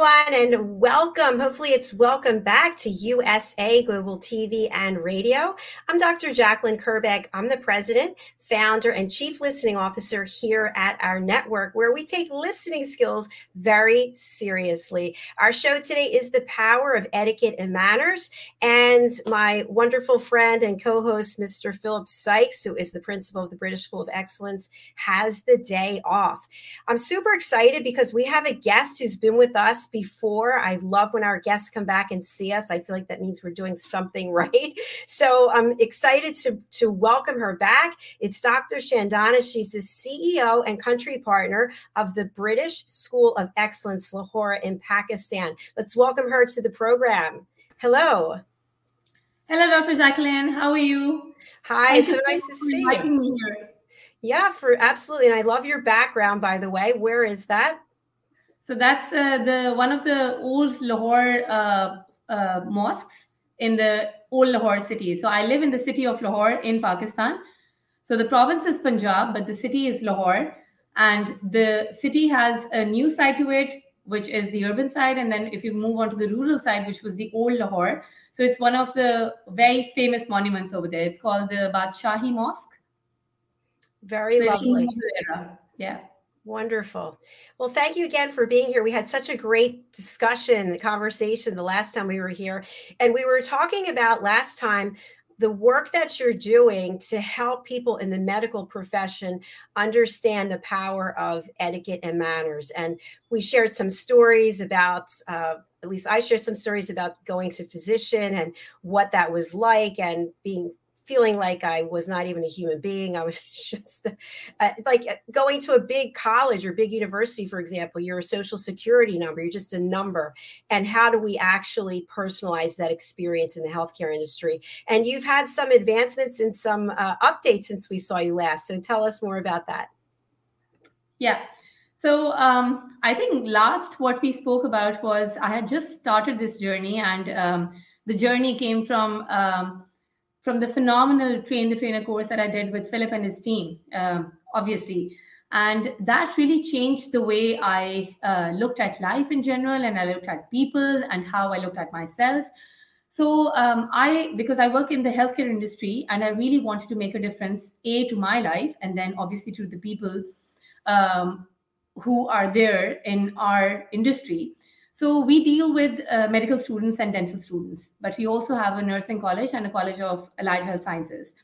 everyone, and welcome. Hopefully, it's welcome back to USA Global TV and Radio. I'm Dr. Jacqueline Kerbeck. I'm the president, founder, and chief listening officer here at our network, where we take listening skills very seriously. Our show today is The Power of Etiquette and Manners, and my wonderful friend and co host, Mr. Philip Sykes, who is the principal of the British School of Excellence, has the day off. I'm super excited because we have a guest who's been with us before. I love when our guests come back and see us. I feel like that means we're doing something right. So I'm excited to, to welcome her back. It's Dr. Shandana. She's the CEO and country partner of the British School of Excellence, Lahore in Pakistan. Let's welcome her to the program. Hello. Hello, Dr. Jacqueline. How are you? Hi, Thank it's so nice to see you. Yeah, for absolutely. And I love your background, by the way. Where is that? So that's uh, the one of the old Lahore uh, uh, mosques in the old Lahore city. So I live in the city of Lahore in Pakistan. So the province is Punjab, but the city is Lahore, and the city has a new side to it, which is the urban side, and then if you move on to the rural side, which was the old Lahore, so it's one of the very famous monuments over there. It's called the Badshahi Mosque. Very so lovely. Yeah. Wonderful. Well, thank you again for being here. We had such a great discussion, conversation the last time we were here. And we were talking about last time the work that you're doing to help people in the medical profession understand the power of etiquette and manners. And we shared some stories about, uh, at least I shared some stories about going to physician and what that was like and being feeling like I was not even a human being. I was just uh, like uh, going to a big college or big university, for example, you're a social security number, you're just a number. And how do we actually personalize that experience in the healthcare industry? And you've had some advancements and some uh, updates since we saw you last. So tell us more about that. Yeah. So um, I think last what we spoke about was I had just started this journey, and um, the journey came from um, from the phenomenal train the trainer course that I did with Philip and his team, um, obviously. And that really changed the way I uh, looked at life in general, and I looked at people and how I looked at myself. So um, I, because I work in the healthcare industry, and I really wanted to make a difference, a to my life, and then obviously to the people um, who are there in our industry. So we deal with uh, medical students and dental students, but we also have a nursing college and a college of allied health sciences,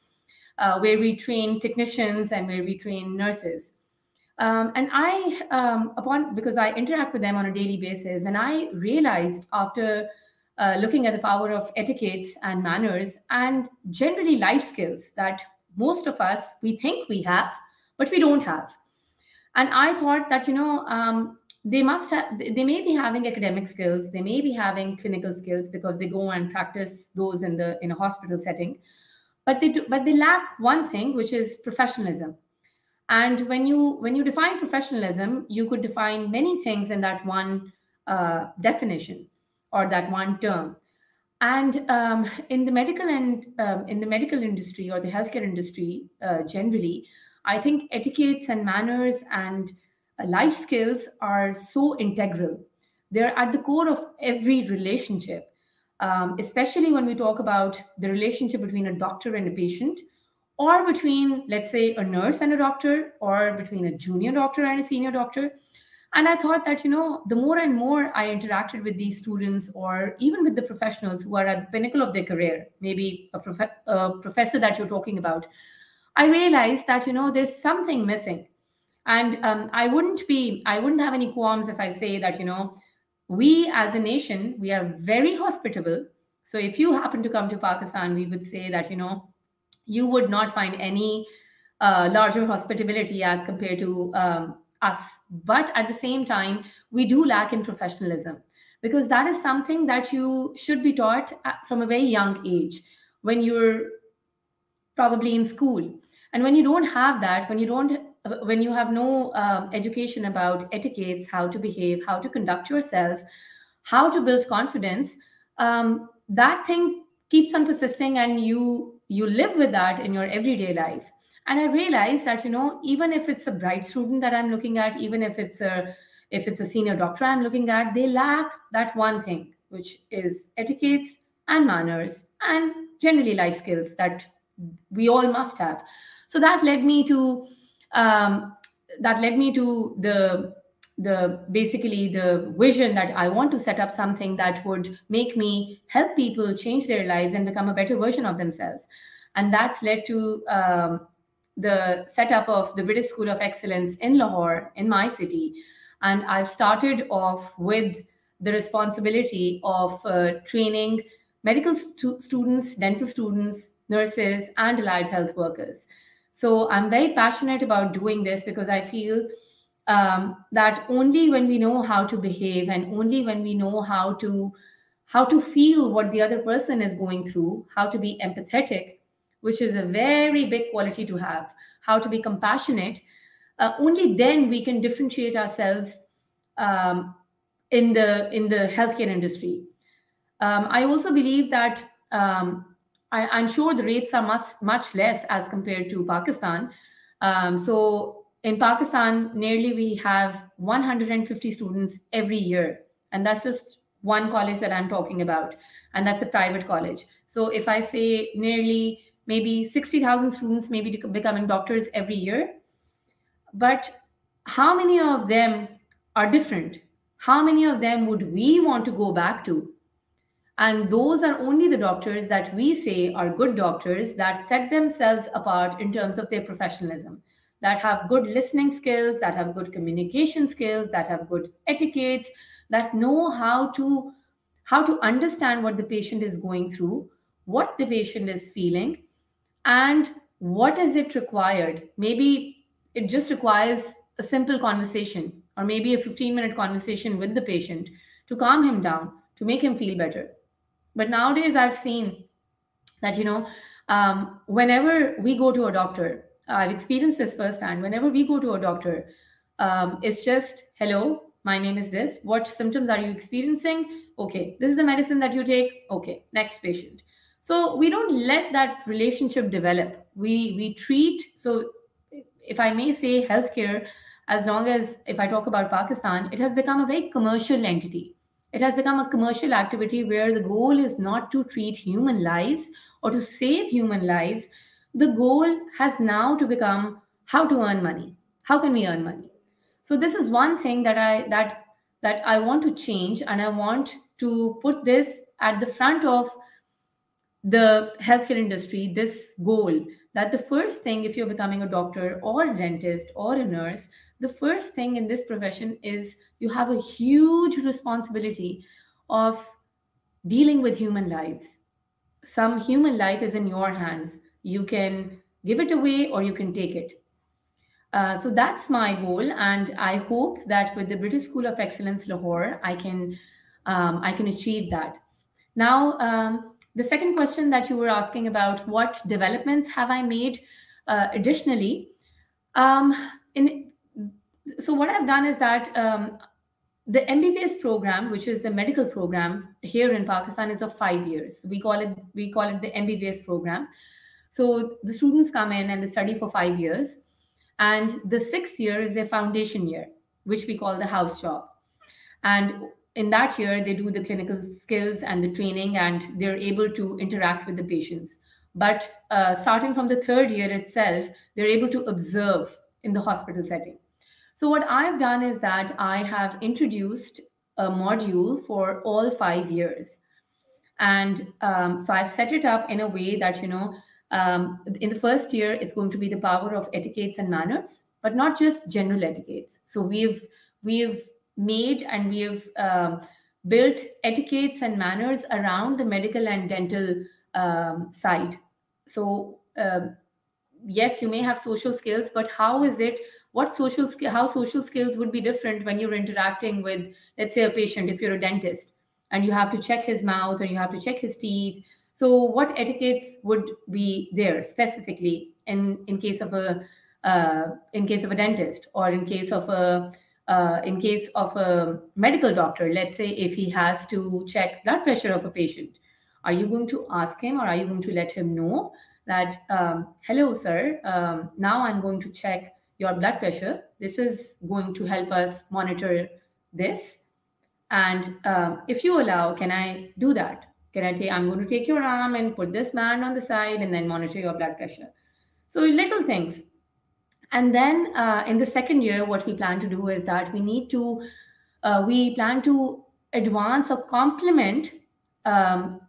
uh, where we train technicians and where we train nurses. Um, and I, um, upon because I interact with them on a daily basis, and I realized after uh, looking at the power of etiquettes and manners and generally life skills that most of us we think we have, but we don't have. And I thought that you know um, they must have they may be having academic skills they may be having clinical skills because they go and practice those in the in a hospital setting but they do, but they lack one thing which is professionalism. And when you when you define professionalism you could define many things in that one uh, definition or that one term. And um, in the medical and um, in the medical industry or the healthcare industry uh, generally i think etiquettes and manners and life skills are so integral. They're at the core of every relationship, um, especially when we talk about the relationship between a doctor and a patient, or between, let's say, a nurse and a doctor, or between a junior doctor and a senior doctor. And I thought that, you know, the more and more I interacted with these students, or even with the professionals who are at the pinnacle of their career, maybe a, prof- a professor that you're talking about, I realized that, you know, there's something missing and um, i wouldn't be i wouldn't have any qualms if i say that you know we as a nation we are very hospitable So if you happen to come to Pakistan, we would say that, you know, you would not find any uh, larger hospitality as compared to um, us. But at the same time, we do lack in professionalism because that is something that you should be taught from a very young age when you're probably in school. And when you don't have that, when you don't when you have no um, education about etiquettes, how to behave, how to conduct yourself, how to build confidence, um, that thing keeps on persisting, and you you live with that in your everyday life. And I realized that you know even if it's a bright student that I'm looking at, even if it's a if it's a senior doctor I'm looking at, they lack that one thing, which is etiquettes and manners and generally life skills that we all must have. So that led me to um, that led me to the the basically the vision that i want to set up something that would make me help people change their lives and become a better version of themselves. And that's led to um, the setup of the british school of excellence in lahore in my city. And i've started off with the responsibility of uh, training medical stu- students dental students nurses and allied health workers so I'm very passionate about doing this because I feel um, that only when we know how to behave and only when we know how to how to feel what the other person is going through, how to be empathetic, which is a very big quality to have, how to be compassionate, uh, only then we can differentiate ourselves um, in the in the healthcare industry. Um, I also believe that um, I, am sure the rates are much much less as compared to Pakistan. Um, so in Pakistan, nearly we have 150 students every year, and that's just one college that I'm talking about, and that's a private college. So if I say nearly maybe 60,000 students maybe becoming doctors every year, but how many of them are different? How many of them would we want to go back to? And those are only the doctors that we say are good doctors that set themselves apart in terms of their professionalism, that have good listening skills, that have good communication skills, that have good etiquettes, that know how to how to understand what the patient is going through, what the patient is feeling, and what is it required. Maybe it just requires a simple conversation or maybe a 15 minute conversation with the patient to calm him down, to make him feel better but nowadays, I've seen that, you know, um, whenever we go to a doctor, I've experienced this firsthand. Whenever we go to a doctor, um, it's just, hello, my name is this. What symptoms are you experiencing? Okay, this is the medicine that you take. Okay, next patient. So we don't let that relationship develop. We we treat. So if I may say, healthcare, as long as if I talk about Pakistan, it has become a very commercial entity. It has become a commercial activity where the goal is not to treat human lives or to save human lives. The goal has now to become how to earn money. How can we earn money? So this is one thing that I that that I want to change and I want to put this at the front of the healthcare industry this goal that the first thing if you're becoming a doctor or a dentist or a nurse the first thing in this profession is you have a huge responsibility of dealing with human lives. Some human life is in your hands. You can give it away or you can take it. Uh, so that's my goal, and I hope that with the British School of Excellence Lahore, I can um, I can achieve that. Now, um, the second question that you were asking about what developments have I made uh, additionally? Um, in so what I've done is that um, the MBBS program, which is the medical program here in Pakistan, is of five years. We call it we call it the MBBS program. So the students come in and they study for five years, and the sixth year is their foundation year, which we call the house job. And in that year, they do the clinical skills and the training, and they're able to interact with the patients. But uh, starting from the third year itself, they're able to observe in the hospital setting. So what I've done is that I have introduced a module for all five years. And um, so I've set it up in a way that, you know, um, in the first year, it's going to be the power of etiquettes and manners, but not just general etiquettes. So we've we've made and we've um, built etiquettes and manners around the medical and dental um, side. So, um, yes, you may have social skills, but how is it? What social how social skills would be different when you're interacting with, let's say, a patient if you're a dentist and you have to check his mouth or you have to check his teeth. So, what etiquettes would be there specifically in in case of a uh, in case of a dentist or in case of a uh, in case of a medical doctor, let's say if he has to check blood pressure of a patient, are you going to ask him or are you going to let him know that, um, hello, sir, um, now I'm going to check your blood pressure. This is going to help us monitor this. And um, if you allow, can I do that? Can I take, I'm going to take your arm and put this band on the side and then monitor your blood pressure. So little things and then uh, in the second year, what we plan to do is that we need to, uh, we plan to advance or complement um,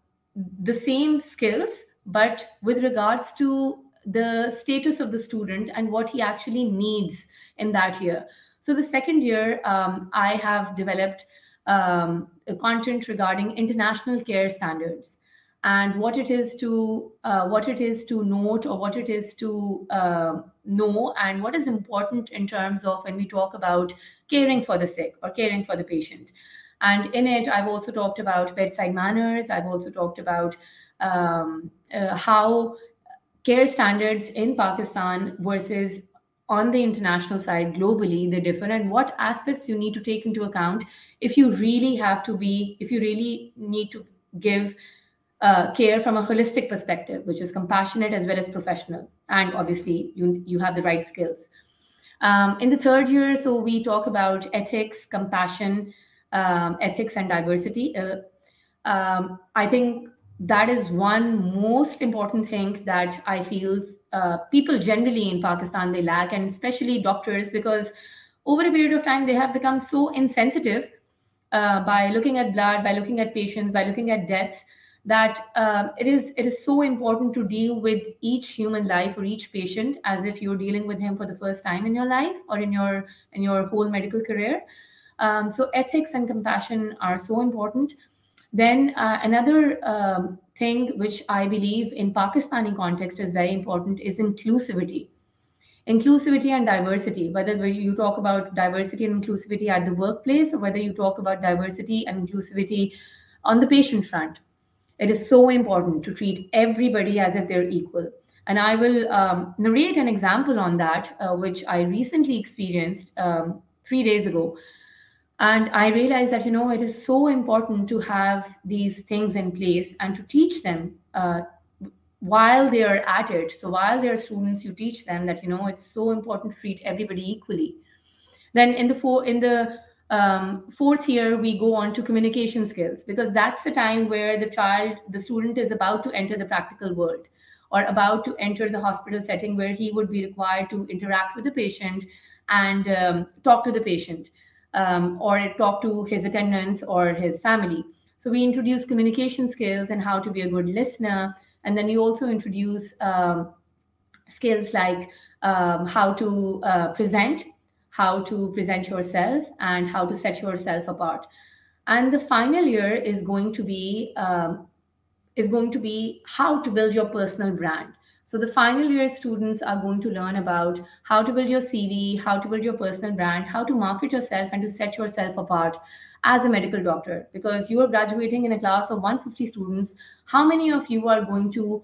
the same skills, but with regards to the status of the student and what he actually needs in that year. So the second year, um, I have developed um, content regarding international care standards. And what it is to uh, what it is to note or what it is to uh, know and what is important in terms of when we talk about caring for the sick or caring for the patient. And in it i've also talked about bedside manners. I've also talked about um, uh, how care standards in pakistan versus on the international side globally they differ and what aspects you need to take into account if you really have to be if you really need to give uh, care from a holistic perspective, which is compassionate as well as professional. And obviously, you, you have the right skills. Um, in the third year, so we talk about ethics, compassion, um, ethics, and diversity. Uh, um, I think that is one most important thing that I feel uh, people generally in Pakistan they lack, and especially doctors, because over a period of time they have become so insensitive uh, by looking at blood, by looking at patients, by looking at deaths that um, it is it is so important to deal with each human life or each patient as if you're dealing with him for the first time in your life or in your in your whole medical career. Um, so ethics and compassion are so important then uh, another um, thing which i believe in pakistani context is very important is inclusivity inclusivity and diversity whether you talk about diversity and inclusivity at the workplace or whether you talk about diversity and inclusivity on the patient front it is so important to treat everybody as if they're equal. And I will um, narrate an example on that, uh, which I recently experienced um, three days ago. And I realized that, you know, it is so important to have these things in place and to teach them uh, while they are at it. So while they're students, you teach them that, you know, it's so important to treat everybody equally. Then in the four, in the um, fourth year we go on to communication skills because that's the time where the child the student is about to enter the practical world or about to enter the hospital setting where he would be required to interact with the patient and um, talk to the patient um, or talk to his attendants or his family. So we introduce communication skills and how to be a good listener. And then we also introduce um, skills like um, how to uh, present how to present yourself and how to set yourself apart. And the final year is going to be um, is going to be how to build your personal brand so the final year students are going to learn about how to build your cv how to build your personal brand how to market yourself and to set yourself apart as a medical doctor because you are graduating in a class of 150 students how many of you are going to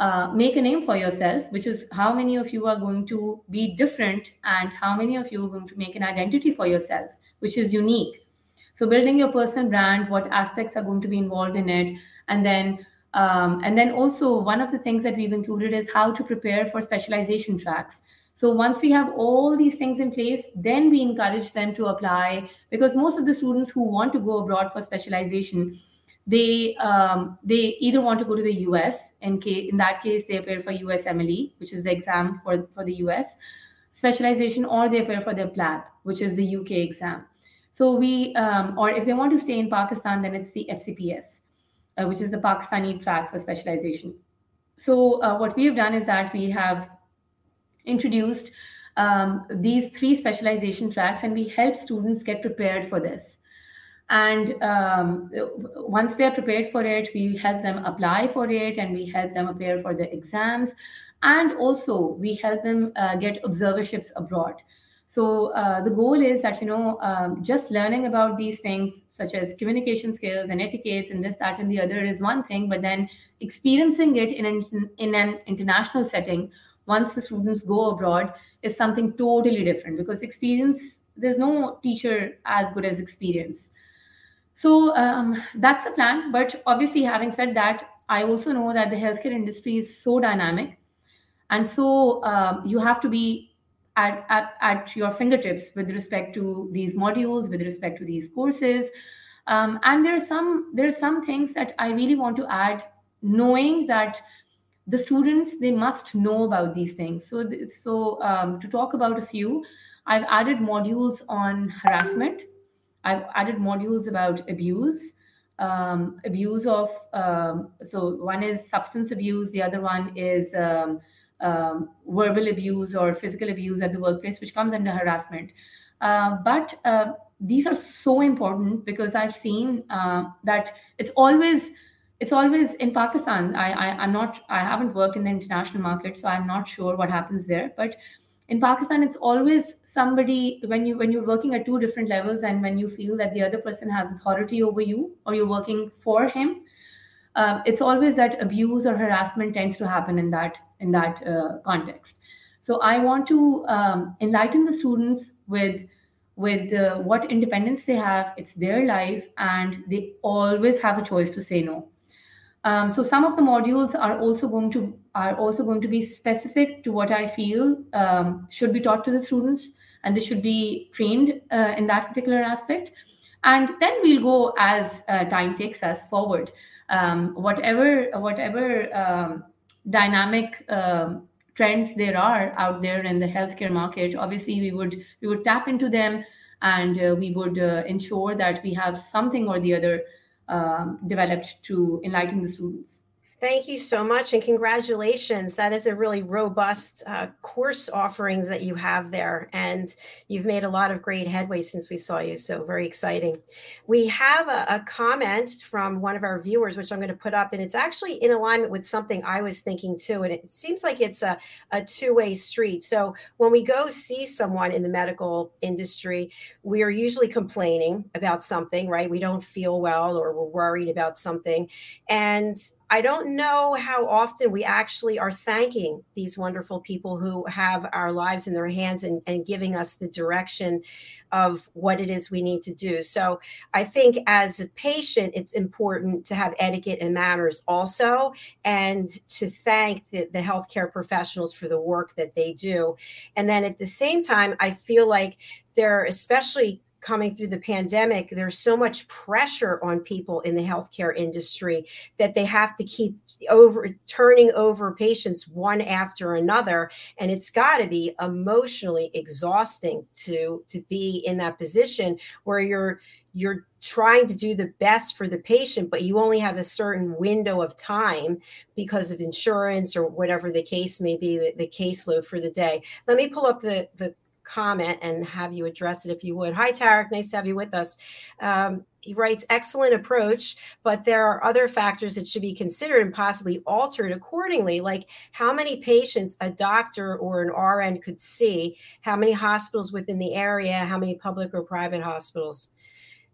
uh, make a name for yourself, which is how many of you are going to be different and how many of you are going to make an identity for yourself, which is unique. So building your personal brand, what aspects are going to be involved in it, and then um, and then also one of the things that we've included is how to prepare for specialization tracks. So once we have all these things in place, then we encourage them to apply because most of the students who want to go abroad for specialization they um, they either want to go to the US in case in that case they appear for USMLE, which is the exam for, for the US specialization, or they appear for their PLAB, which is the UK exam. So we um, or if they want to stay in Pakistan, then it's the FCPS, uh, which is the Pakistani track for specialization. So uh, what we have done is that we have introduced um, these three specialization tracks, and we help students get prepared for this. and um, once they are prepared for it we help them apply for it and we help them prepare for the exams and also we help them uh, get observerships abroad so uh, the goal is that you know um, just learning about these things such as communication skills and etiquettes and this that and the other is one thing but then experiencing it in an, in an international setting once the students go abroad is something totally different because experience there's no teacher as good as experience so um, that's the plan. But obviously, having said that, I also know that the healthcare industry is so dynamic. And so um, you have to be at, at, at, your fingertips with respect to these modules, with respect to these courses. Um, and there are some there are some things that I really want to add, knowing that the students they must know about these things. So so um, to talk about a few, I've added modules on harassment I've added modules about abuse, um, abuse of, um, so one is substance abuse, the other one is um, um verbal abuse or physical abuse at the workplace, which comes under harassment. Uh, but uh, these are so important because I've seen uh, that it's always it's always in Pakistan. I, I am not I haven't worked in the international market, so I'm not sure what happens there. But in pakistan it's always somebody when you when you're working at two different levels and when you feel that the other person has authority over you or you're working for him uh, it's always that abuse or harassment tends to happen in that in that uh, context so i want to um, enlighten the students with with uh, what independence they have it's their life and they always have a choice to say no um, so some of the modules are also going to are also going to be specific to what I feel um, should be taught to the students, and they should be trained uh, in that particular aspect. And then we'll go as uh, time takes us forward. Um, whatever whatever um, dynamic um, trends there are out there in the healthcare market, obviously we would we would tap into them, and uh, we would uh, ensure that we have something or the other um, developed to enlighten the students. Thank you so much and congratulations. That is a really robust uh, course offerings that you have there. And you've made a lot of great headway since we saw you. So, very exciting. We have a, a comment from one of our viewers, which I'm going to put up, and it's actually in alignment with something I was thinking too. And it seems like it's a, a two way street. So, when we go see someone in the medical industry, we are usually complaining about something, right? We don't feel well or we're worried about something. And I don't know how often we actually are thanking these wonderful people who have our lives in their hands and, and giving us the direction of what it is we need to do. So I think as a patient, it's important to have etiquette and manners also, and to thank the, the healthcare professionals for the work that they do. And then at the same time, I feel like they're especially coming through the pandemic, there's so much pressure on people in the healthcare industry that they have to keep over turning over patients one after another. And it's got to be emotionally exhausting to to be in that position where you're you're trying to do the best for the patient, but you only have a certain window of time because of insurance or whatever the case may be, the, the caseload for the day. Let me pull up the, the comment and have you address it if you would. Hi, Tarek. Nice to have you with us. Um, he writes, excellent approach, but there are other factors that should be considered and possibly altered accordingly, like how many patients a doctor or an RN could see, how many hospitals within the area, how many public or private hospitals.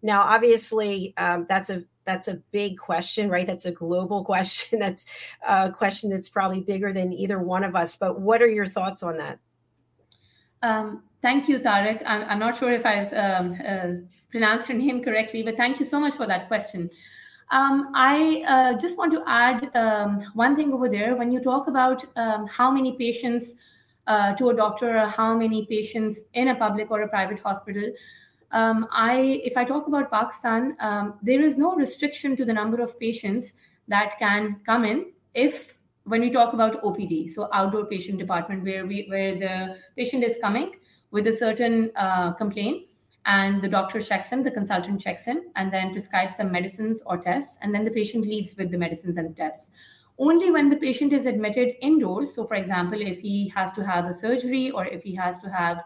Now, obviously, um, that's a that's a big question, right? That's a global question. That's a question that's probably bigger than either one of us. But what are your thoughts on that? Um, thank you, Tarek. I'm, I'm, not sure if I've um, uh, pronounced your name correctly, but thank you so much for that question. Um, I uh, just want to add um, one thing over there. When you talk about um, how many patients uh, to a doctor or how many patients in a public or a private hospital, um, I, if I talk about Pakistan, there is no restriction to the number of patients that can come in if when we talk about OPD, so outdoor patient department, where we where the patient is coming with a certain uh, complaint, and the doctor checks him, the consultant checks him, and then prescribes some medicines or tests, and then the patient leaves with the medicines and the tests. Only when the patient is admitted indoors, so for example, if he has to have a surgery or if he has to have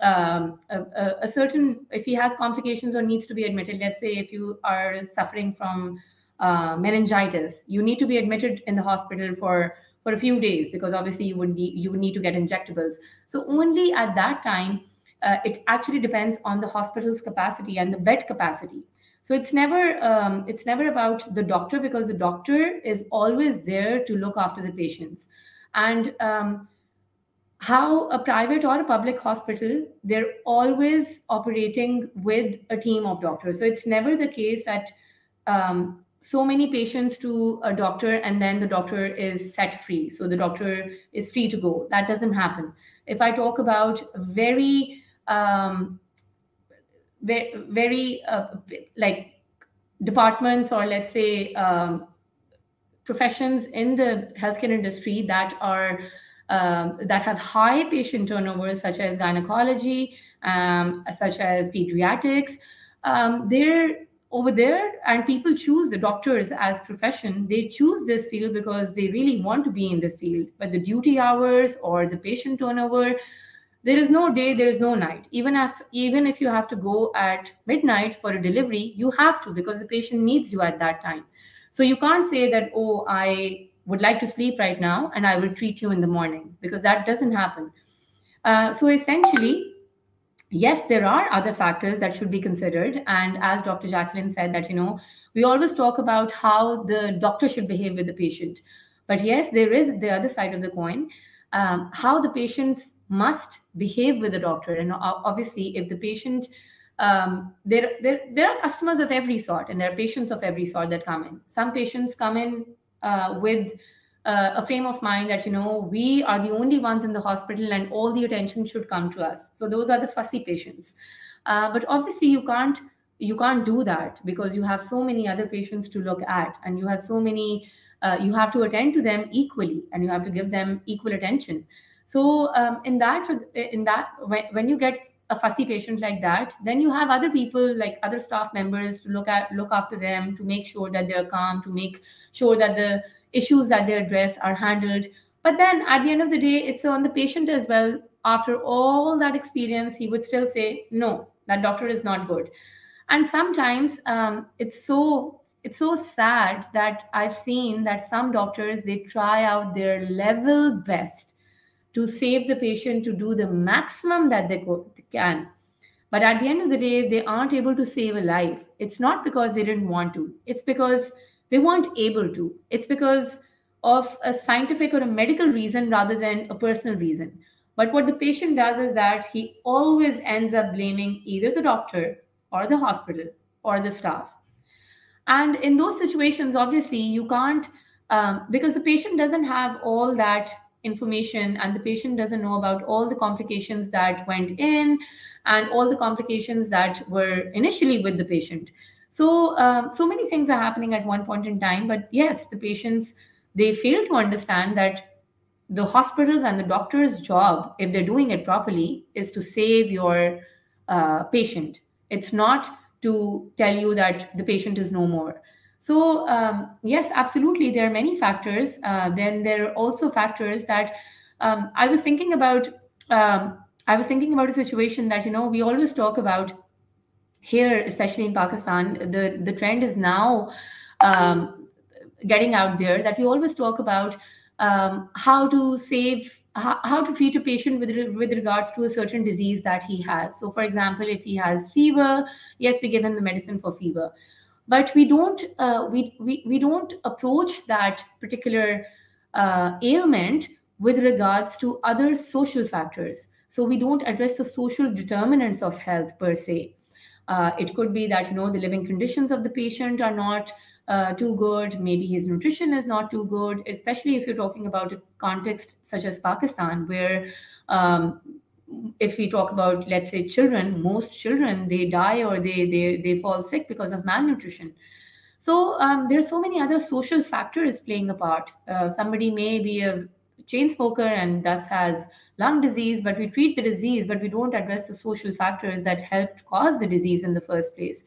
um, a, a, certain if he has complications or needs to be admitted let's say if you are suffering from uh, meningitis. You need to be admitted in the hospital for for a few days because obviously you would be you would need to get injectables. So only at that time uh, it actually depends on the hospital's capacity and the bed capacity. So it's never um, it's never about the doctor because the doctor is always there to look after the patients. And um, how a private or a public hospital they're always operating with a team of doctors. So it's never the case that um, so many patients to a doctor and then the doctor is set free so the doctor is free to go that doesn't happen if i talk about very um, very, uh, like departments or let's say um, professions in the healthcare industry that are um, that have high patient turnovers, such as gynecology, um, such as pediatrics. Um, they're over there, and people choose the doctors as profession. They choose this field because they really want to be in this field. But the duty hours or the patient turnover, there is no day, there is no night. Even if even if you have to go at midnight for a delivery, you have to because the patient needs you at that time. So you can't say that, oh, I would like to sleep right now and I will treat you in the morning because that doesn't happen. Uh, so essentially, yes, there are other factors that should be considered. And as Dr. Jacqueline said, that, you know, we always talk about how the doctor should behave with the patient. But yes, there is the other side of the coin, um, how the patients must behave with the doctor. And obviously, if the patient um, there, there, there are customers of every sort and there are patients of every sort that come in. Some patients come in uh, with uh, a frame of mind that you know we are the only ones in the hospital and all the attention should come to us. So those are the fussy patients. Uh, but obviously you can't you can't do that because you have so many other patients to look at and you have so many uh, you have to attend to them equally and you have to give them equal attention. So um, in that in that when, when you get a fussy patient like that then you have other people like other staff members to look at look after them to make sure that they're calm to make sure that the issues that they address are handled. But then at the end of the day it's on the patient as well. After all that experience he would still say no that doctor is not good. And sometimes um, it's so it's so sad that i've seen that some doctors they try out their level best to save the patient to do the maximum that they can. But at the end of the day, they aren't able to save a life. It's not because they didn't want to, it's because they weren't able to. It's because of a scientific or a medical reason rather than a personal reason. But what the patient does is that he always ends up blaming either the doctor or the hospital or the staff. And in those situations, obviously, you can't, um, because the patient doesn't have all that information and the patient doesn't know about all the complications that went in and all the complications that were initially with the patient. So um, so many things are happening at one point in time but yes the patients they fail to understand that the hospitals and the doctor's job if they're doing it properly is to save your uh, patient. It's not to tell you that the patient is no more so um, yes, absolutely, there are many factors. Uh, then there are also factors that um, I was thinking about. Um, I was thinking about a situation that you know we always talk about here, especially in Pakistan. The the trend is now um, getting out there that we always talk about um, how to save how, how to treat a patient with, with regards to a certain disease that he has. So, for example, if he has fever, yes, we give him the medicine for fever but we don't uh, we, we we don't approach that particular uh, ailment with regards to other social factors. So we don't address the social determinants of health per se. Uh, it could be that you know the living conditions of the patient are not uh, too good. Maybe his nutrition is not too good especially if you're talking about a context such as pakistan where um, if we talk about let's say children most children they die or they they, they fall sick because of malnutrition. So um, there's so many other social factors playing a part. Uh, somebody may be a chain smoker and thus has lung disease but we treat the disease but we don't address the social factors that helped cause the disease in the first place.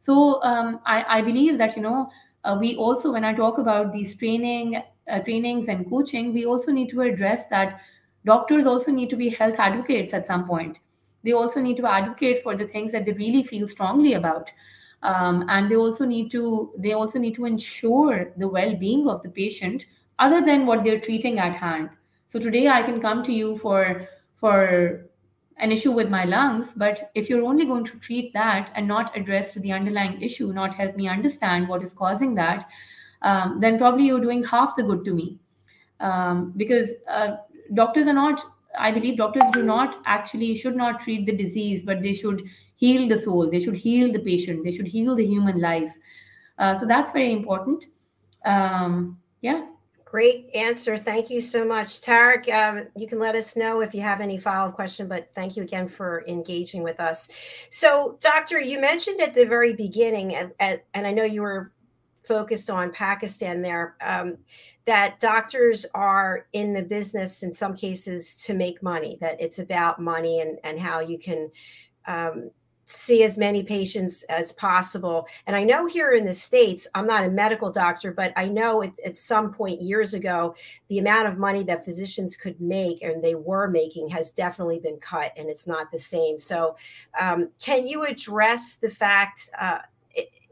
So um, I, I, believe that you know uh, we also when i talk about these training uh, trainings and coaching we also need to address that doctors also need to be health advocates at some point. They also need to advocate for the things that they really feel strongly about. Um, and they also need to they also need to ensure the well-being of the patient other than what they're treating at hand. So today i can come to you for for an issue with my lungs but if you're only going to treat that and not address to the underlying issue not help me understand what is causing that um, then probably you're doing half the good to me. Um, because uh, doctors are not i believe doctors do not actually should not treat the disease but they should heal the soul they should heal the patient they should heal the human life uh, so that's very important um, yeah Great answer. Thank you so much. Tarek, uh, you can let us know if you have any follow-up question, but thank you again for engaging with us. So, Doctor, you mentioned at the very beginning, and, and I know you were focused on Pakistan there, um, that doctors are in the business in some cases to make money, that it's about money and, and how you can um, see as many patients as possible. And I know here in the States, I'm not a medical doctor, but I know it, at some point years ago, the amount of money that physicians could make and they were making has definitely been cut and it's not the same. So, um, can you address the fact? Uh,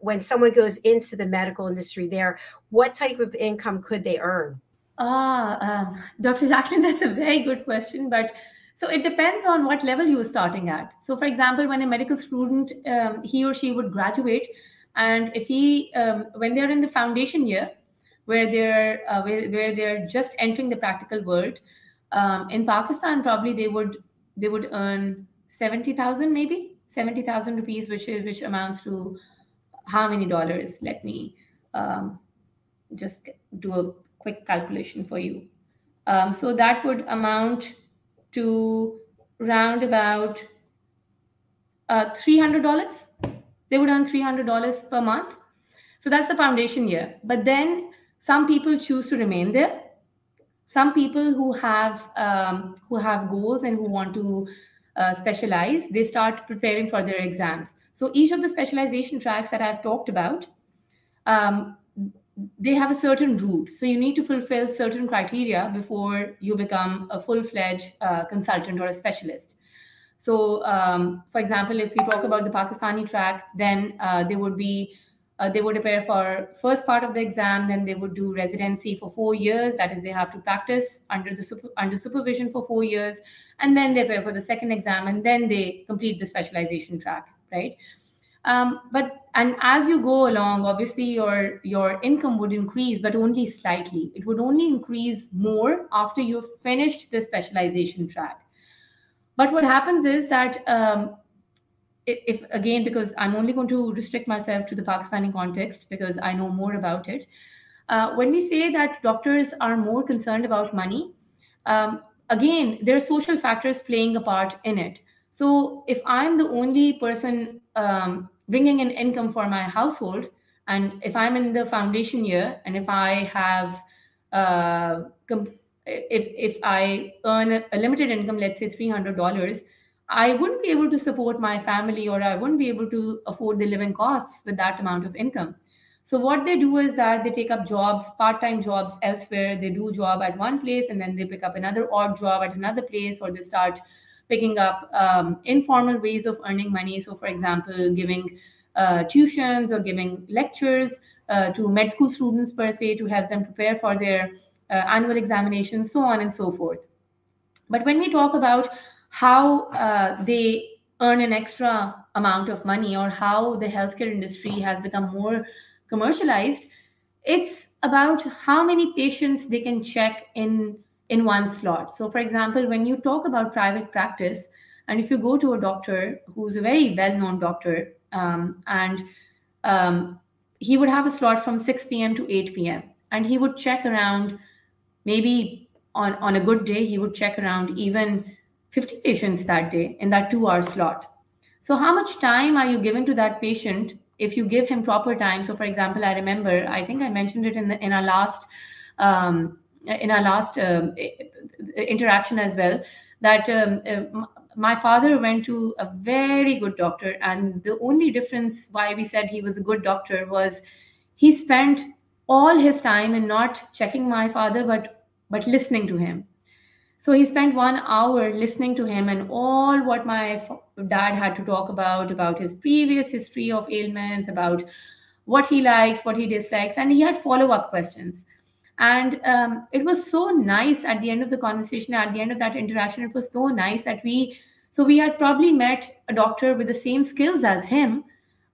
when someone goes into the medical industry there, what type of income could they earn? Ah, um, Dr. Jacqueline, that's a very good question. But so it depends on what level you are starting at. So, for example, when a medical student, um, he or she would graduate, and if he, um, when they're in the foundation year, where they're uh, where, where, they're just entering the practical world, um, in Pakistan, probably they would they would earn seventy thousand, maybe seventy thousand rupees, which is which amounts to how many dollars? Let me um, just do a quick calculation for you. Um, so that would amount to round about uh, $300. They would earn $300 per month. So that's the foundation year. But then some people choose to remain there. Some people who have um, who have goals and who want to uh, specialize, they start preparing for their exams. So each of the specialization tracks that I've talked about, um, they have a certain route. So you need to fulfill certain criteria before you become a full fledged uh, consultant or a specialist. So, um, for example, if we talk about the Pakistani track, then uh, they would be uh, they would prepare for first part of the exam, then they would do residency for four years. That is, they have to practice under the super, under supervision for four years, and then they prepare for the second exam, and then they complete the specialization track. Right. Um, but and as you go along, obviously your your income would increase, but only slightly. It would only increase more after you've finished the specialization track. But what happens is that um, if, again, because I'm only going to restrict myself to the Pakistani context because I know more about it. Uh, when we say that doctors are more concerned about money, um, again, there are social factors playing a part in it. So if I'm the only person um, bringing in income for my household, and if I'm in the foundation year, and if I have, uh, comp- if if I earn a limited income, let's say three hundred dollars, I wouldn't be able to support my family, or I wouldn't be able to afford the living costs with that amount of income. So what they do is that they take up jobs, part-time jobs elsewhere. They do job at one place, and then they pick up another odd job at another place, or they start picking up um, informal ways of earning money. So, for example, giving uh, tuitions or giving lectures uh, to med school students per se to help them prepare for their uh, annual examinations, so on and so forth. But when we talk about how uh, they earn an extra amount of money or how the healthcare industry has become more commercialized, it's about how many patients they can check in in one slot. So, for example, when you talk about private practice, and if you go to a doctor who's a very well known doctor, um, and um, he would have a slot from 6 p.m. to 8 p.m., and he would check around maybe on, on a good day, he would check around even 50 patients that day in that two hour slot. So, how much time are you giving to that patient if you give him proper time? So, for example, I remember, I think I mentioned it in, the, in our last um, in our last um, interaction as well that um, uh, my father went to a very good doctor and the only difference why we said he was a good doctor was he spent all his time in not checking my father but but listening to him So he spent one hour listening to him and all what my dad had to talk about, about his previous history of ailments, about what he likes, what he dislikes, and he had follow up questions. And um, it was so nice at the end of the conversation, at the end of that interaction, it was so nice that we, so we had probably met a doctor with the same skills as him,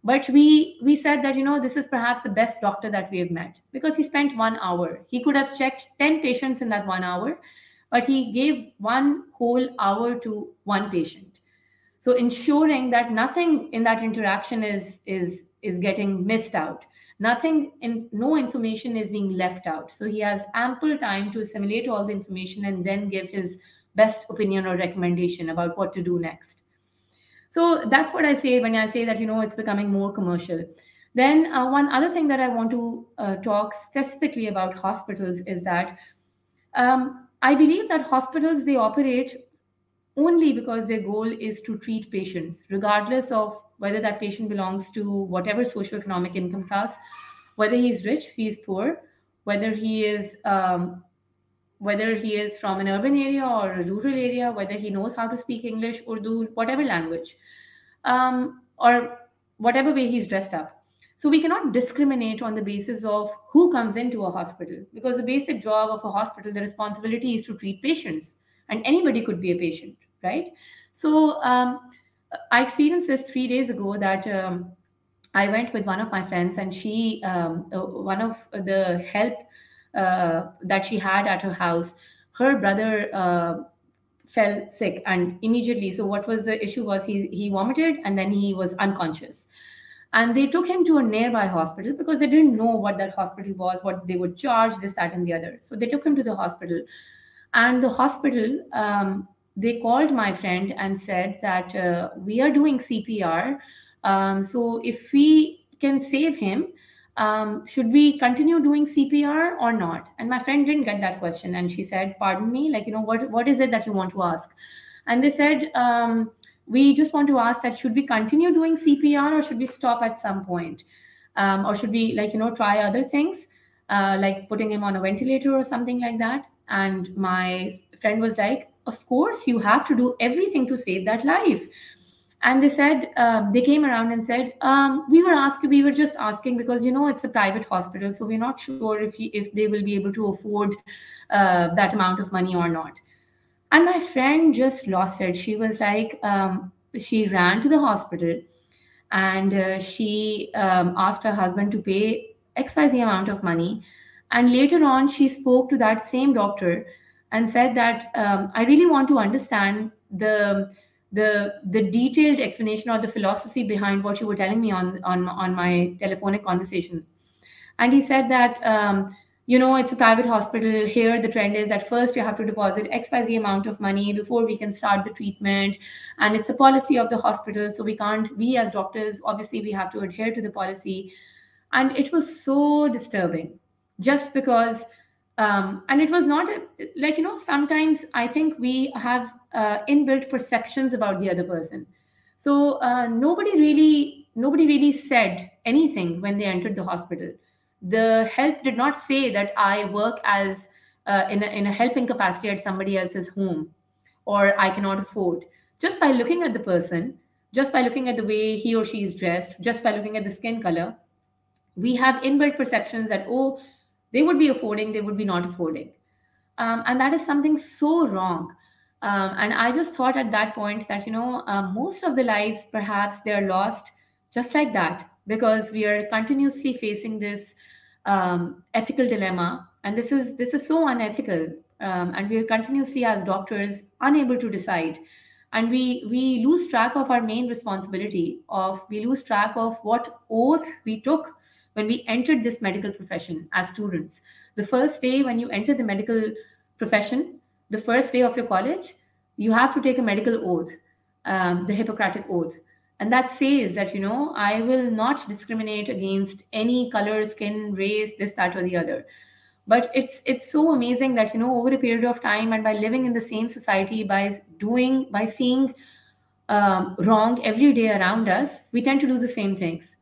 but we we said that you know this is perhaps the best doctor that we have met because he spent one hour. He could have checked ten patients in that one hour but he gave one whole hour to one patient. So ensuring that nothing in that interaction is is is getting missed out. Nothing in no information is being left out. So he has ample time to assimilate all the information and then give his best opinion or recommendation about what to do next. So that's what i say when i say that you know it's becoming more commercial. Then uh, one other thing that i want to uh, talk specifically about hospitals is that um, I believe that hospitals they operate only because their goal is to treat patients, regardless of whether that patient belongs to whatever socioeconomic income class, whether he's rich, he's poor, whether he is um, whether he is from an urban area or a rural area, whether he knows how to speak English, Urdu, whatever language, um, or whatever way he's dressed up. So we cannot discriminate on the basis of who comes into a hospital because the basic job of a hospital, the responsibility is to treat patients, and anybody could be a patient, right? So um, I experienced this three days ago that um, I went with one of my friends, and she, um, uh, one of the help uh, that she had at her house, her brother. Uh, fell sick and immediately so what was the issue was he he vomited and then he was unconscious and they took him to a nearby hospital because they didn't know what that hospital was what they would charge this that and the other. So they took him to the hospital. And the hospital um, they called my friend and said that uh, we are doing cpr um, so if we can save him um, should we continue doing cpr or not? And my friend didn't get that question. And she said pardon me like you know what what is it that you want to ask? And they said um, we just want to ask that should we continue doing cpr or should we stop at some point? Um, or should we like you know try other things uh, like putting him on a ventilator or something like that? And my friend was like of course you have to do everything to save that life. And they said um, they came around and said um, we were asking we were just asking because you know it's a private hospital so we're not sure if he, if they will be able to afford uh, that amount of money or not and my friend just lost it. She was like, um, she ran to the hospital and uh, she um, asked her husband to pay XYZ amount of money. And later on, she spoke to that same doctor and said that um, I really want to understand the the the detailed explanation or the philosophy behind what you were telling me on on on my telephonic conversation. And he said that um, you know, it's a private hospital. Here, the trend is that first you have to deposit XYZ amount of money before we can start the treatment. And it's a policy of the hospital. So we can't, we as doctors, obviously, we have to adhere to the policy. And it was so disturbing just because, um, and it was not like, you know, sometimes I think we have uh, inbuilt perceptions about the other person. So uh, nobody really, nobody really said anything when they entered the hospital the help did not say that I work as uh, in, a, in a helping capacity at somebody else's home or I cannot afford. Just by looking at the person, just by looking at the way he or she is dressed, just by looking at the skin color, we have inbuilt perceptions that, oh, they would be affording, they would be not affording. Um, and that is something so wrong. Um, and I just thought at that point that, you know, uh, most of the lives, perhaps they're lost just like that because we are continuously facing this um, ethical dilemma. And this is this is so unethical um, and we are continuously as doctors unable to decide. And we we lose track of our main responsibility of we lose track of what oath we took when we entered this medical profession as students. The first day when you enter the medical profession the first day of your college you have to take a medical oath um, the hippocratic oath and that says that you know i will not discriminate against any color skin race this that or the other. But it's it's so amazing that you know over a period of time and by living in the same society by doing by seeing um, wrong every day around us we tend to do the same things.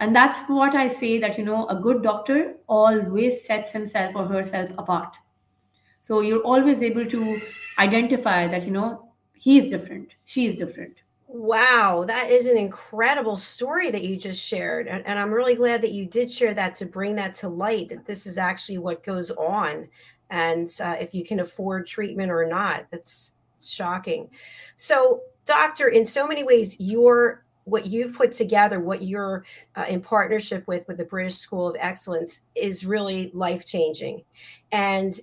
And that's what i say that you know a good doctor always sets himself or herself apart. So you're always able to identify that you know he is different she is different Wow, that is an incredible story that you just shared. And, and, I'm really glad that you did share that to bring that to light that this is actually what goes on. And uh, if you can afford treatment or not, that's shocking. So, doctor, in so many ways, your what you've put together, what you're uh, in partnership with with the British School of Excellence is really life changing. And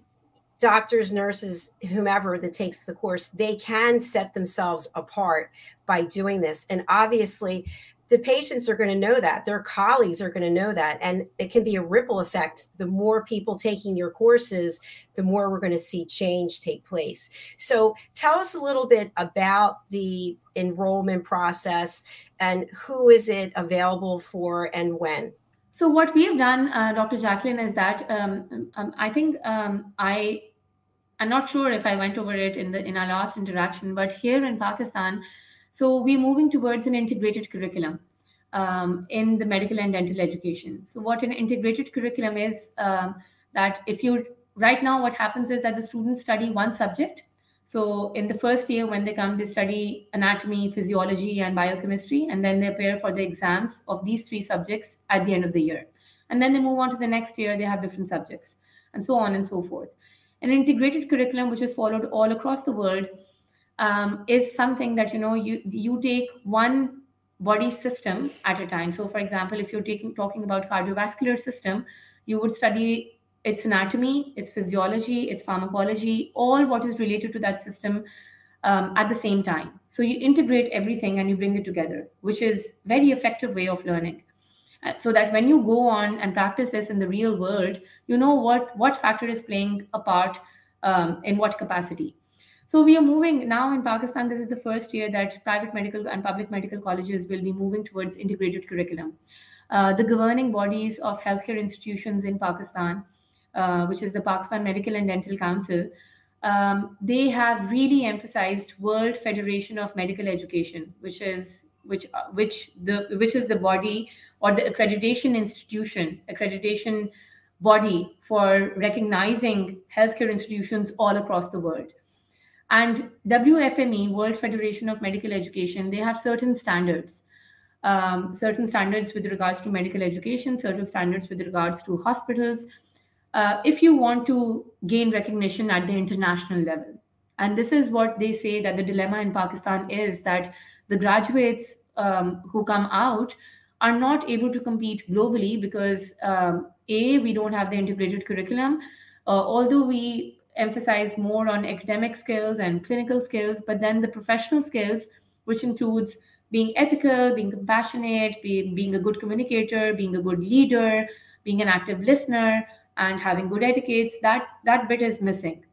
doctors, nurses, whomever that takes the course, they can set themselves apart by doing this. And obviously, the patients are going to know that, their colleagues are going to know that. And it can be a ripple effect. The more people taking your courses, the more we're going to see change take place. So, tell us a little bit about the enrollment process and who is it available for and when. So what we have done, uh, Dr. Jacqueline, is that um, um, I think um, I I'm not sure if I went over it in the in our last interaction, but here in Pakistan, so we're moving towards an integrated curriculum um, in the medical and dental education. So what an integrated curriculum is um, that if you right now what happens is that the students study one subject. So in the first year when they come, they study anatomy, physiology, and biochemistry, and then they appear for the exams of these three subjects at the end of the year. And then they move on to the next year, they have different subjects, and so on and so forth an integrated curriculum which is followed all across the world um, is something that you know you you take one body system at a time. So for example if you're taking talking about cardiovascular system you would study its anatomy its physiology its pharmacology all what is related to that system um, at the same time. So you integrate everything and you bring it together which is very effective way of learning. Uh, so that when you go on and practice this in the real world you know what what factor is playing a part um, in what capacity so we are moving now in pakistan this is the first year that private medical and public medical colleges will be moving towards integrated curriculum. Uh, the governing bodies of healthcare institutions in pakistan uh, which is the pakistan medical and dental council um, they have really emphasized world federation of medical education which is which uh, which the which is the body or the accreditation institution accreditation body for recognizing healthcare institutions all across the world and wfme world federation of medical education they have certain standards. Um, certain standards with regards to medical education certain standards with regards to hospitals. Uh, if you want to gain recognition at the international level. And this is what they say that the dilemma in pakistan is that the graduates um, who come out are not able to compete globally because um, a we don't have the integrated curriculum uh, although we emphasize more on academic skills and clinical skills but then the professional skills which includes being ethical being compassionate being, being a good communicator being a good leader being an active listener and having good etiquettes that that bit is missing.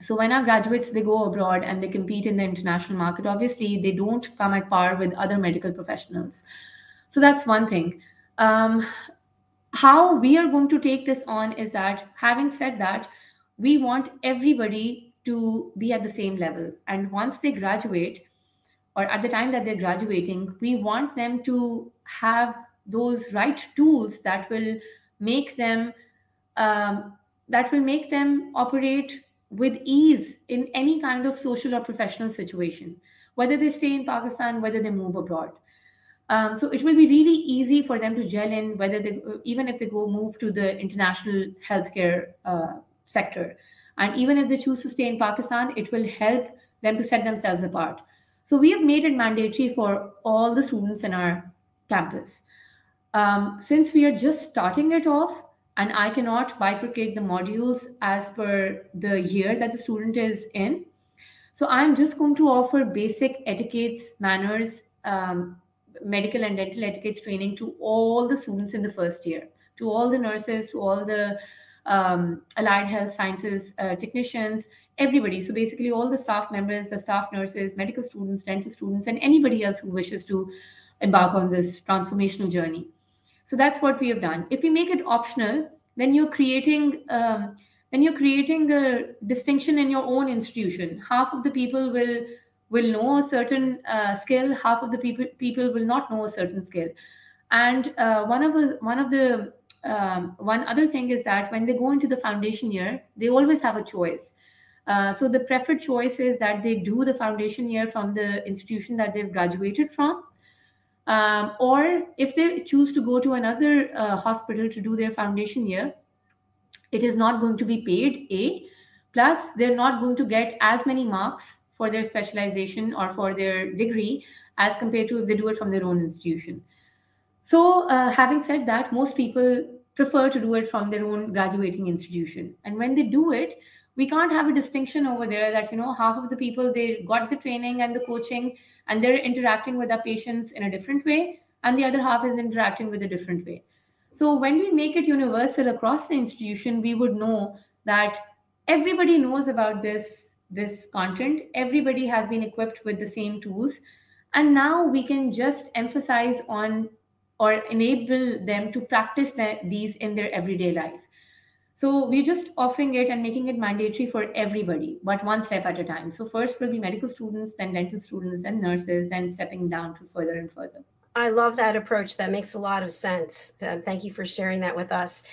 So when our graduates they go abroad and they compete in the international market obviously they don't come at par with other medical professionals. So that's one thing. Um, how we are going to take this on is that having said that we want everybody to be at the same level and once they graduate or at the time that they're graduating we want them to have those right tools that will make them um, that will make them operate with ease in any kind of social or professional situation, whether they stay in Pakistan, whether they move abroad. Um, so it will be really easy for them to gel in, whether they, even if they go move to the international healthcare uh, sector. And even if they choose to stay in Pakistan, it will help them to set themselves apart. So we have made it mandatory for all the students in our campus. Um, since we are just starting it off, and I cannot bifurcate the modules as per the year that the student is in. So I'm just going to offer basic etiquettes, manners, um, medical and dental etiquettes training to all the students in the first year, to all the nurses, to all the um, allied health sciences uh, technicians, everybody. So basically, all the staff members, the staff nurses, medical students, dental students, and anybody else who wishes to embark on this transformational journey. So that's what we have done. If we make it optional, then you're creating um, then you're creating a distinction in your own institution. Half of the people will will know a certain uh, skill. Half of the people people will not know a certain skill. And uh, one of us, one of the um, one other thing is that when they go into the foundation year, they always have a choice. Uh, so the preferred choice is that they do the foundation year from the institution that they've graduated from. Um, or if they choose to go to another uh, hospital to do their foundation year, it is not going to be paid, A. Plus, they're not going to get as many marks for their specialization or for their degree as compared to if they do it from their own institution. So, uh, having said that, most people prefer to do it from their own graduating institution. And when they do it, we can't have a distinction over there that, you know, half of the people, they got the training and the coaching and they're interacting with our patients in a different way, and the other half is interacting with a different way. So, when we make it universal across the institution, we would know that everybody knows about this, this content, everybody has been equipped with the same tools. And now we can just emphasize on or enable them to practice these in their everyday life. So we're just offering it and making it mandatory for everybody, but one step at a time. So first will be medical students, then dental students, then nurses, then stepping down to further and further. I love that approach. That makes a lot of sense. Um, thank you for sharing that with us.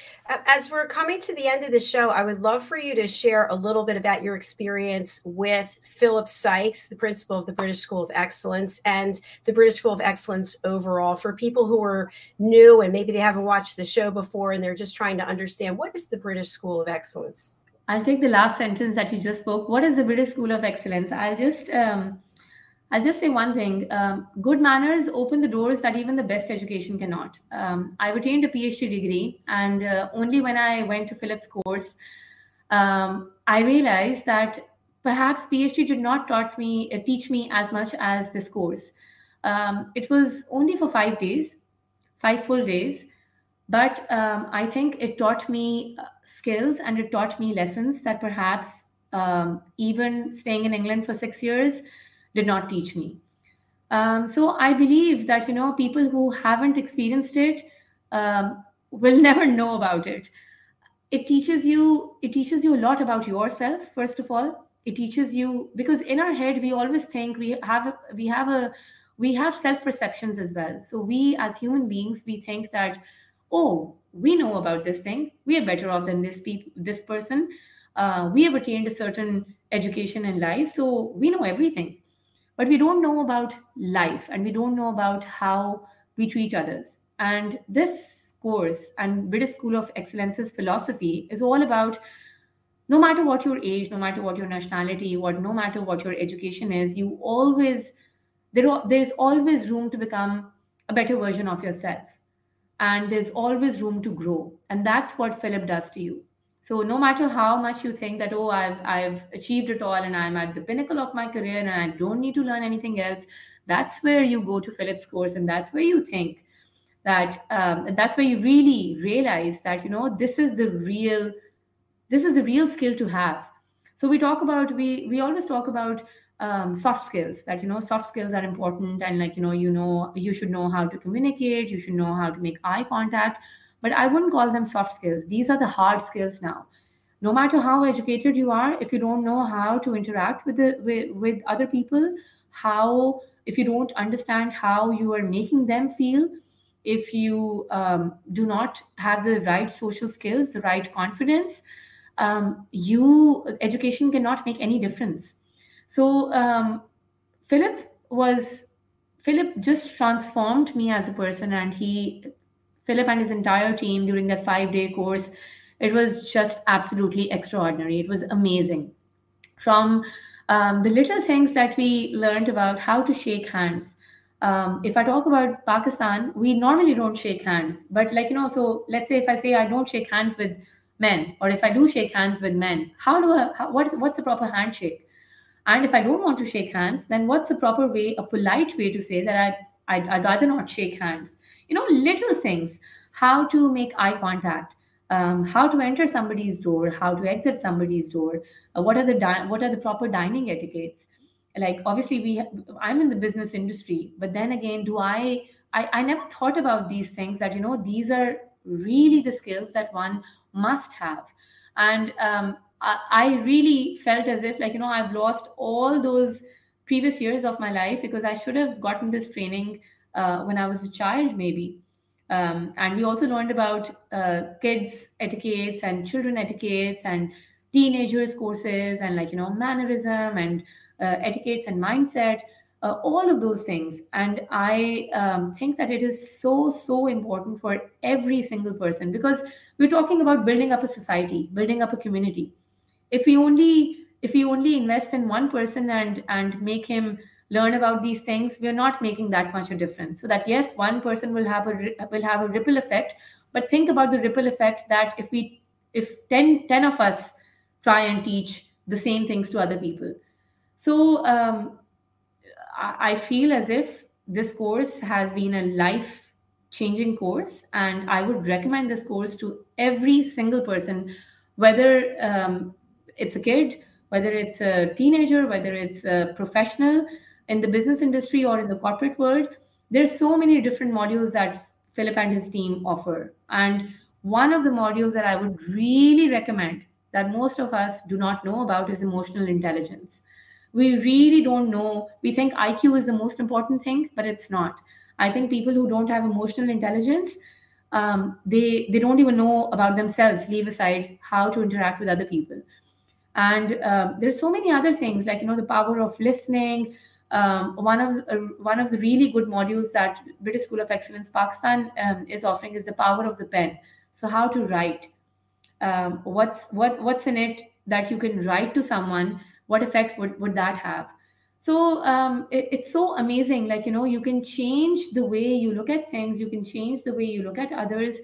As we're coming to the end of the show, I would love for you to share a little bit about your experience with Philip Sykes, the principal of the British School of Excellence, and the British School of Excellence overall. For people who are new and maybe they haven't watched the show before and they're just trying to understand what is the British School of Excellence? I'll take the last sentence that you just spoke. What is the British School of Excellence? I'll just um, I'll just say one thing um, good manners open the doors that even the best education cannot. Um, I've attained a PhD degree, and uh, only when I went to Philip's course, um, I realized that perhaps PhD did not taught me, uh, teach me as much as this course. Um, it was only for five days, five full days, but um, I think it taught me uh, skills and it taught me lessons that perhaps um, even staying in England for six years did not teach me. Um, so I believe that you know people who haven't experienced it um, will never know about it. It teaches you. It teaches you a lot about yourself. First of all, it teaches you because in our head we always think we have we have a we have self perceptions as well. So we as human beings we think that oh we know about this thing we are better off than this pe- this person. Uh, we have attained a certain education in life, so we know everything but we don't know about life and we don't know about how we treat others. And this course and British School of Excellence's philosophy is all about no matter what your age, no matter what your nationality, what no matter what your education is, you always there there's always room to become a better version of yourself. And there's always room to grow. And that's what Philip does to you. So no matter how much you think that oh I've I've achieved it all and I'm at the pinnacle of my career and I don't need to learn anything else, that's where you go to Philip's course and that's where you think that um, that's where you really realize that you know this is the real this is the real skill to have. So we talk about we we always talk about um, soft skills that you know soft skills are important and like you know you know you should know how to communicate you should know how to make eye contact but I wouldn't call them soft skills. These are the hard skills now. No matter how educated you are, if you don't know how to interact with the with, with other people, how if you don't understand how you are making them feel, if you um, do not have the right social skills, the right confidence, um, you education cannot make any difference. So um, Philip was Philip just transformed me as a person, and he Philip and his entire team during that five day course. It was just absolutely extraordinary. It was amazing. From um, the little things that we learned about how to shake hands. Um, if I talk about Pakistan, we normally don't shake hands. But, like, you know, so let's say if I say I don't shake hands with men, or if I do shake hands with men, how do I, how, what's, what's the proper handshake? And if I don't want to shake hands, then what's the proper way, a polite way to say that I I'd, I'd, rather not shake hands you know little things. How to make eye contact. Um, how to enter somebody's door. How to exit somebody's door. Uh, what are the di- what are the proper dining etiquettes? Like obviously we i'm in the business industry but then again do I, I i never thought about these things that you know these are really the skills that one must have. And um, I, I really felt as if like you know i've lost all those previous years of my life because i should have gotten this training uh, when I was a child, maybe. Um, and we also learned about uh, kids etiquettes and children etiquettes and teenagers courses and like you know mannerism and uh, etiquettes and mindset uh, all of those things and i um, think that it is so so important for every single person because we're talking about building up a society building up a community if we only if we only invest in one person and and make him learn about these things we're not making that much of a difference. So that yes one person will have a will have a ripple effect but think about the ripple effect that if we if 10 10 of us try and teach the same things to other people. So um, I, I feel as if this course has been a life changing course and i would recommend this course to every single person whether um, it's a kid whether it's a teenager whether it's a professional in the business industry or in the corporate world, there's so many different modules that Philip and his team offer. And one of the modules that I would really recommend that most of us do not know about is emotional intelligence. We really don't know. We think IQ is the most important thing, but it's not. I think people who don't have emotional intelligence, um, they they don't even know about themselves. Leave aside how to interact with other people, and um, there's so many other things like you know the power of listening, um, one of uh, one of the really good modules that British School of Excellence Pakistan um, is offering is the power of the pen. So how to write, um, what's what what's in it that you can write to someone. What effect would would that have? So um, it, it's so amazing. Like you know, you can change the way you look at things. You can change the way you look at others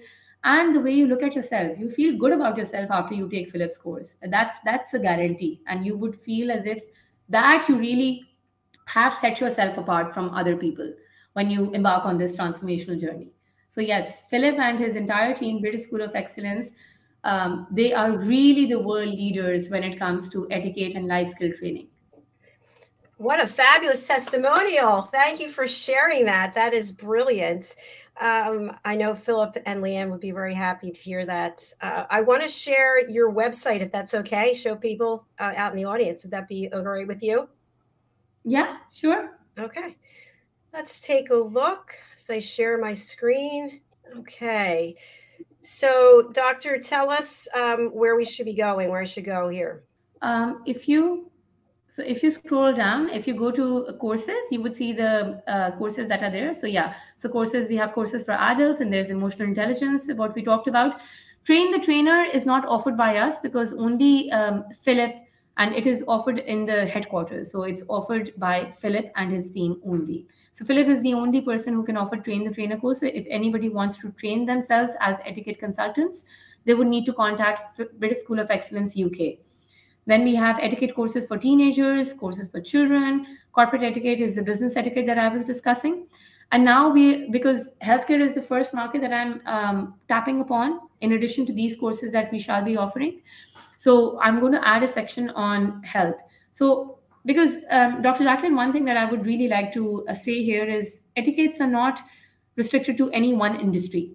and the way you look at yourself you feel good about yourself after you take philip's course that's that's a guarantee and you would feel as if that you really have set yourself apart from other people when you embark on this transformational journey. So, yes, Philip and his entire team, British School of Excellence, um, they are really the world leaders when it comes to etiquette and life skill training. What a fabulous testimonial. Thank you for sharing that. That is brilliant. Um, I know Philip and Leanne would be very happy to hear that. Uh, I want to share your website if that's okay. Show people uh, out in the audience. Would that be all right with you? Yeah, sure. Okay. Let's take a look. So I share my screen. Okay. So, doctor, tell us um, where we should be going, where I should go here. Um, if you so if you scroll down, if you go to courses, you would see the uh, courses that are there. So yeah, so courses we have courses for adults, and there's emotional intelligence, what we talked about. Train the trainer is not offered by us because only um, Philip and it is offered in the headquarters. So it's offered by Philip and his team only. So Philip is the only person who can offer train the trainer course. So if anybody wants to train themselves as etiquette consultants, they would need to contact British School of Excellence UK. Then we have etiquette courses for teenagers, courses for children. Corporate etiquette is the business etiquette that I was discussing. And now we, because healthcare is the first market that I'm um, tapping upon, in addition to these courses that we shall be offering. So I'm going to add a section on health. So because um, Dr. Jacqueline, one thing that I would really like to uh, say here is etiquettes are not restricted to any one industry.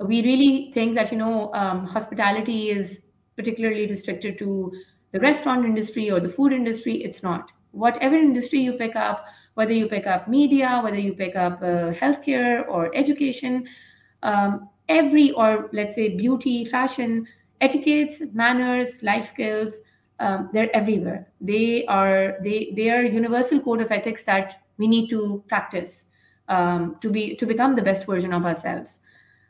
We really think that you know um, hospitality is particularly restricted to the restaurant industry or the food industry. It's not. Whatever industry you pick up, whether you pick up media, whether you pick up uh, healthcare or education, um, every or let's say beauty, fashion, etiquettes, manners, life skills, um, they're everywhere. They are they they are universal code of ethics that we need to practice um, to be to become the best version of ourselves.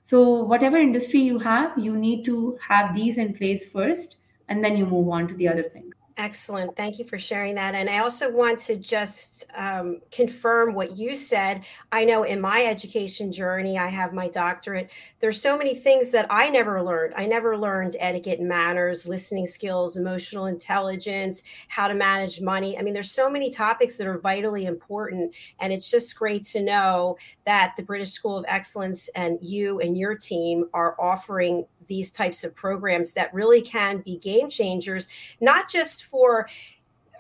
So whatever industry you have, you need to have these in place first, and then you move on to the other things. Excellent. Thank you for sharing that. And I also want to just um, confirm what you said. I know in my education journey, I have my doctorate. There's so many things that I never learned. I never learned etiquette and manners, listening skills, emotional intelligence, how to manage money. I mean, there's so many topics that are vitally important. And it's just great to know that the British School of Excellence and you and your team are offering these types of programs that really can be game changers, not just for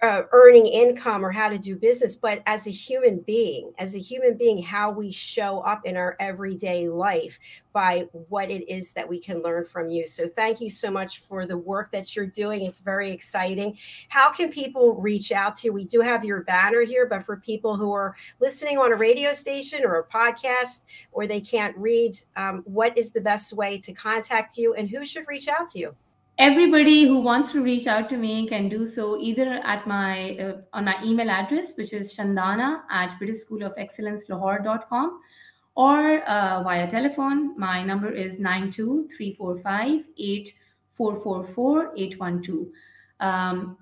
uh, earning income or how to do business, but as a human being, as a human being, how we show up in our everyday life by what it is that we can learn from you. So, thank you so much for the work that you're doing. It's very exciting. How can people reach out to you? We do have your banner here, but for people who are listening on a radio station or a podcast or they can't read, um, what is the best way to contact you and who should reach out to you? Everybody who wants to reach out to me can do so either at my uh, on my email address which is chandana at british school of excellence lahore.com or uh, via telephone. My number is 92345 um,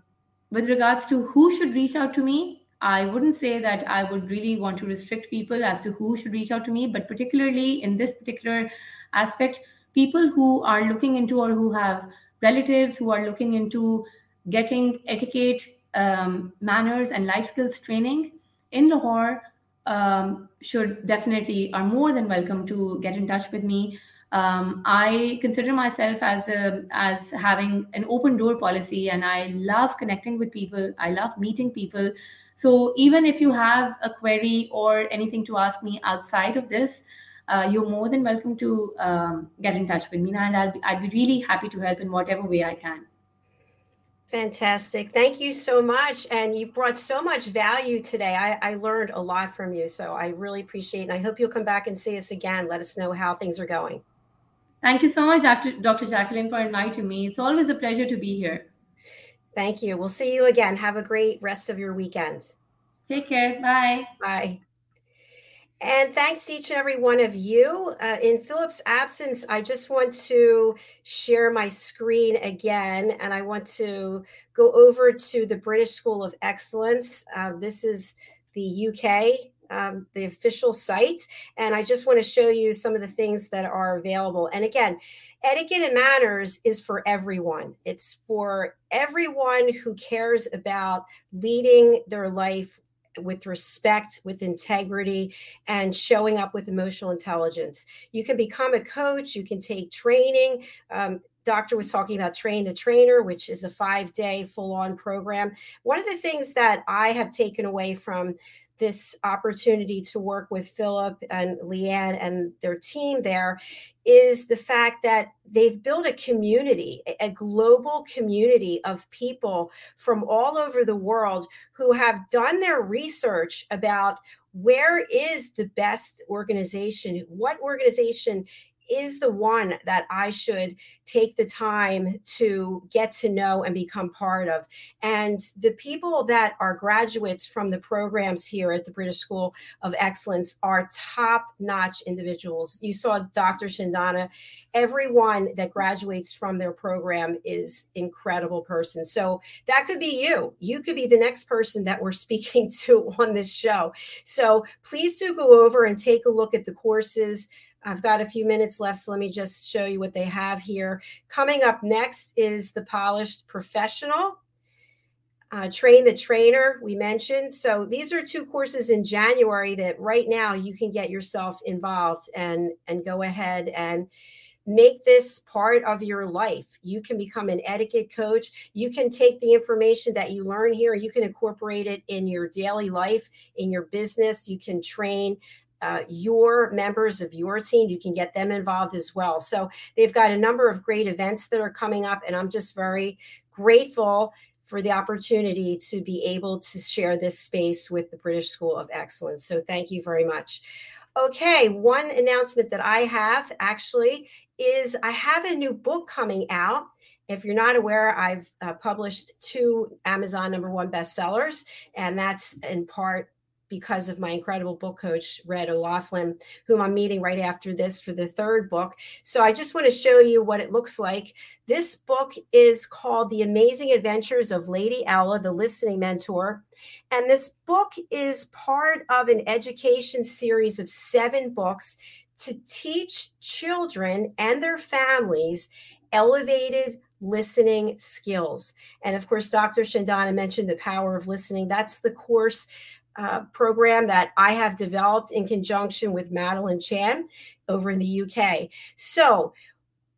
with regards to who should reach out to me i wouldn't say that i would really want to restrict people as to who should reach out to me but particularly in this particular aspect people who are looking into or who have relatives who are looking into getting etiquette, um, manners, and life skills training in Lahore um, should definitely are more than welcome to get in touch with me. Um, I consider myself as a, as having an open door policy, and I love connecting with people. I love meeting people. So even if you have a query or anything to ask me outside of this, uh, you're more than welcome to um, get in touch with me, and I'll be, I'd be really happy to help in whatever way I can. Fantastic. Thank you so much. And you brought so much value today. I, I, learned a lot from you. So I really appreciate it. And I hope you'll come back and see us again. Let us know how things are going. Thank you so much, Dr. Dr. Jacqueline, for inviting me. It's always a pleasure to be here. Thank you. We'll see you again. Have a great rest of your weekend. Take care. Bye. Bye. And thanks to each and every one of you. Uh, in Philip's absence, I just want to share my screen again, and I want to go over to the British School of Excellence. Uh, this is the UK, um, the official site, and I just want to show you some of the things that are available. And again, etiquette and manners is for everyone. It's for everyone who cares about leading their life with respect, with integrity, and showing up with emotional intelligence. You can become a coach, you can take training. Um, doctor was talking about train the trainer which is a five day full on program one of the things that i have taken away from this opportunity to work with Philip and Leanne and their team there is the fact that they've built a community, a global community of people from all over the world who have done their research about where is the best organization, what organization is the one that I should take the time to get to know and become part of. And the people that are graduates from the programs here at the British School of Excellence are top notch individuals. You saw Dr. Chandana. Everyone that graduates from their program is incredible person. So that could be you. You could be the next person that we're speaking to on this show. So please do go over and take a look at the courses. I've got a few minutes left, so let me just show you what they have here. Coming up next is the Polished Professional. Uh, train the trainer we mentioned so these are two courses in january that right now you can get yourself involved and and go ahead and make this part of your life you can become an etiquette coach you can take the information that you learn here you can incorporate it in your daily life in your business you can train uh, your members of your team. You can get them involved as well. So they've got a number of great events that are coming up, and I'm just very grateful for the opportunity to be able to share this space with the British School of Excellence. So thank you very much. Okay, one announcement that I have actually is I have a new book coming out. If you're not aware, I've uh, published two Amazon number one bestsellers, and that's in part because of my incredible book coach, Red O'Laughlin, whom I'm meeting right after this for the third book. So I just want to show you what it looks like. This book is called The Amazing Adventures of Lady Ella, the Listening Mentor. And this book is part of an education series of seven books to teach children and their families elevated listening skills. And of course, Dr. Shandana mentioned the power of listening. That's the course uh, program that I have developed in conjunction with Madeline Chan over in the UK. So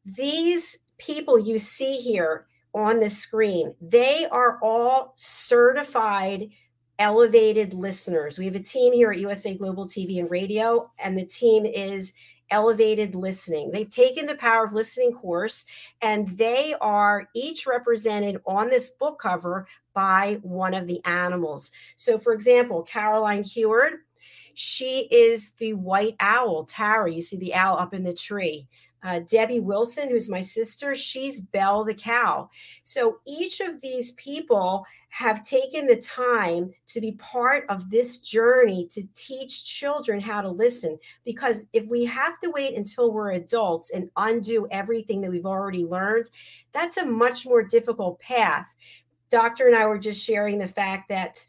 these people you see here on the screen, they are all certified elevated listeners. We have a team here at USA Global TV and Radio, and the team is elevated listening. They've taken the power of listening course and they are each represented on this book cover by one of the animals. So, for example, Caroline Heward, she is the white owl, Tara. You see the owl up in the tree. Uh, Debbie Wilson, who's my sister, she's Belle the cow. So each of these people have taken the time to be part of this journey to teach children how to listen. Because if we have to wait until we're adults and undo everything that we've already learned, that's a much more difficult path. Doctor and I were just sharing the fact that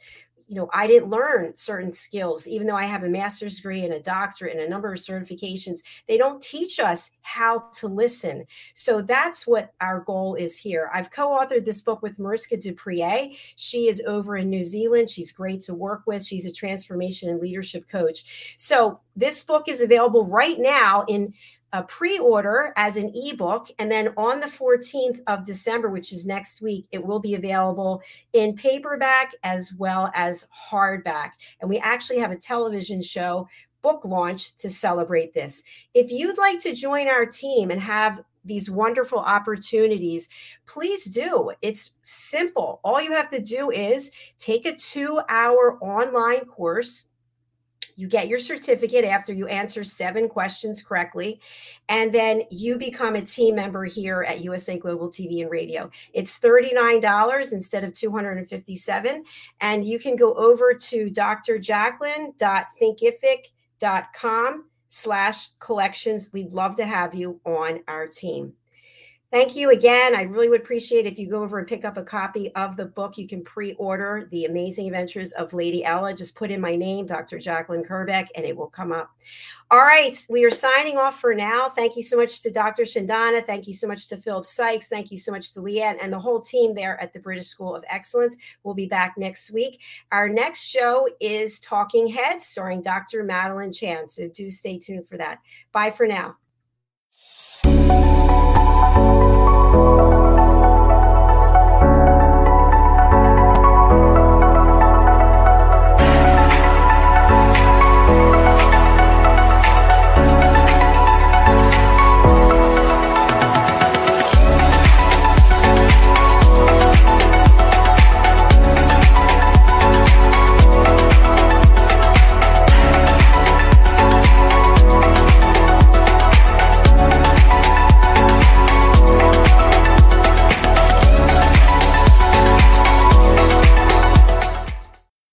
you know, I didn't learn certain skills, even though I have a master's degree and a doctorate and a number of certifications. They don't teach us how to listen. So that's what our goal is here. I've co authored this book with Mariska Dupree. She is over in New Zealand. She's great to work with. She's a transformation and leadership coach. So this book is available right now in a pre-order as an ebook and then on the 14th of december which is next week it will be available in paperback as well as hardback. And we actually have a television show book launch to celebrate this. If you'd like to join our team and have these wonderful opportunities please do. It's simple. All you have to do is take a two hour online course you get your certificate after you answer seven questions correctly, and then you become a team member here at USA Global TV and Radio. It's $39 instead of 257. and you can go over to drjacqueline.thinkific.com slash collections. We'd love to have you on our team. Thank you again. I really would appreciate if you go over and pick up a copy of the book. You can pre order The Amazing Adventures of Lady Ella. Just put in my name, Dr. Jacqueline Kerbeck, and it will come up. All right, we are signing off for now. Thank you so much to Dr. Shandana. Thank you so much to Philip Sykes. Thank you so much to Leanne and the whole team there at the British School of Excellence. We'll be back next week. Our next show is Talking Heads, starring Dr. Madeline Chan. So do stay tuned for that. Bye for now.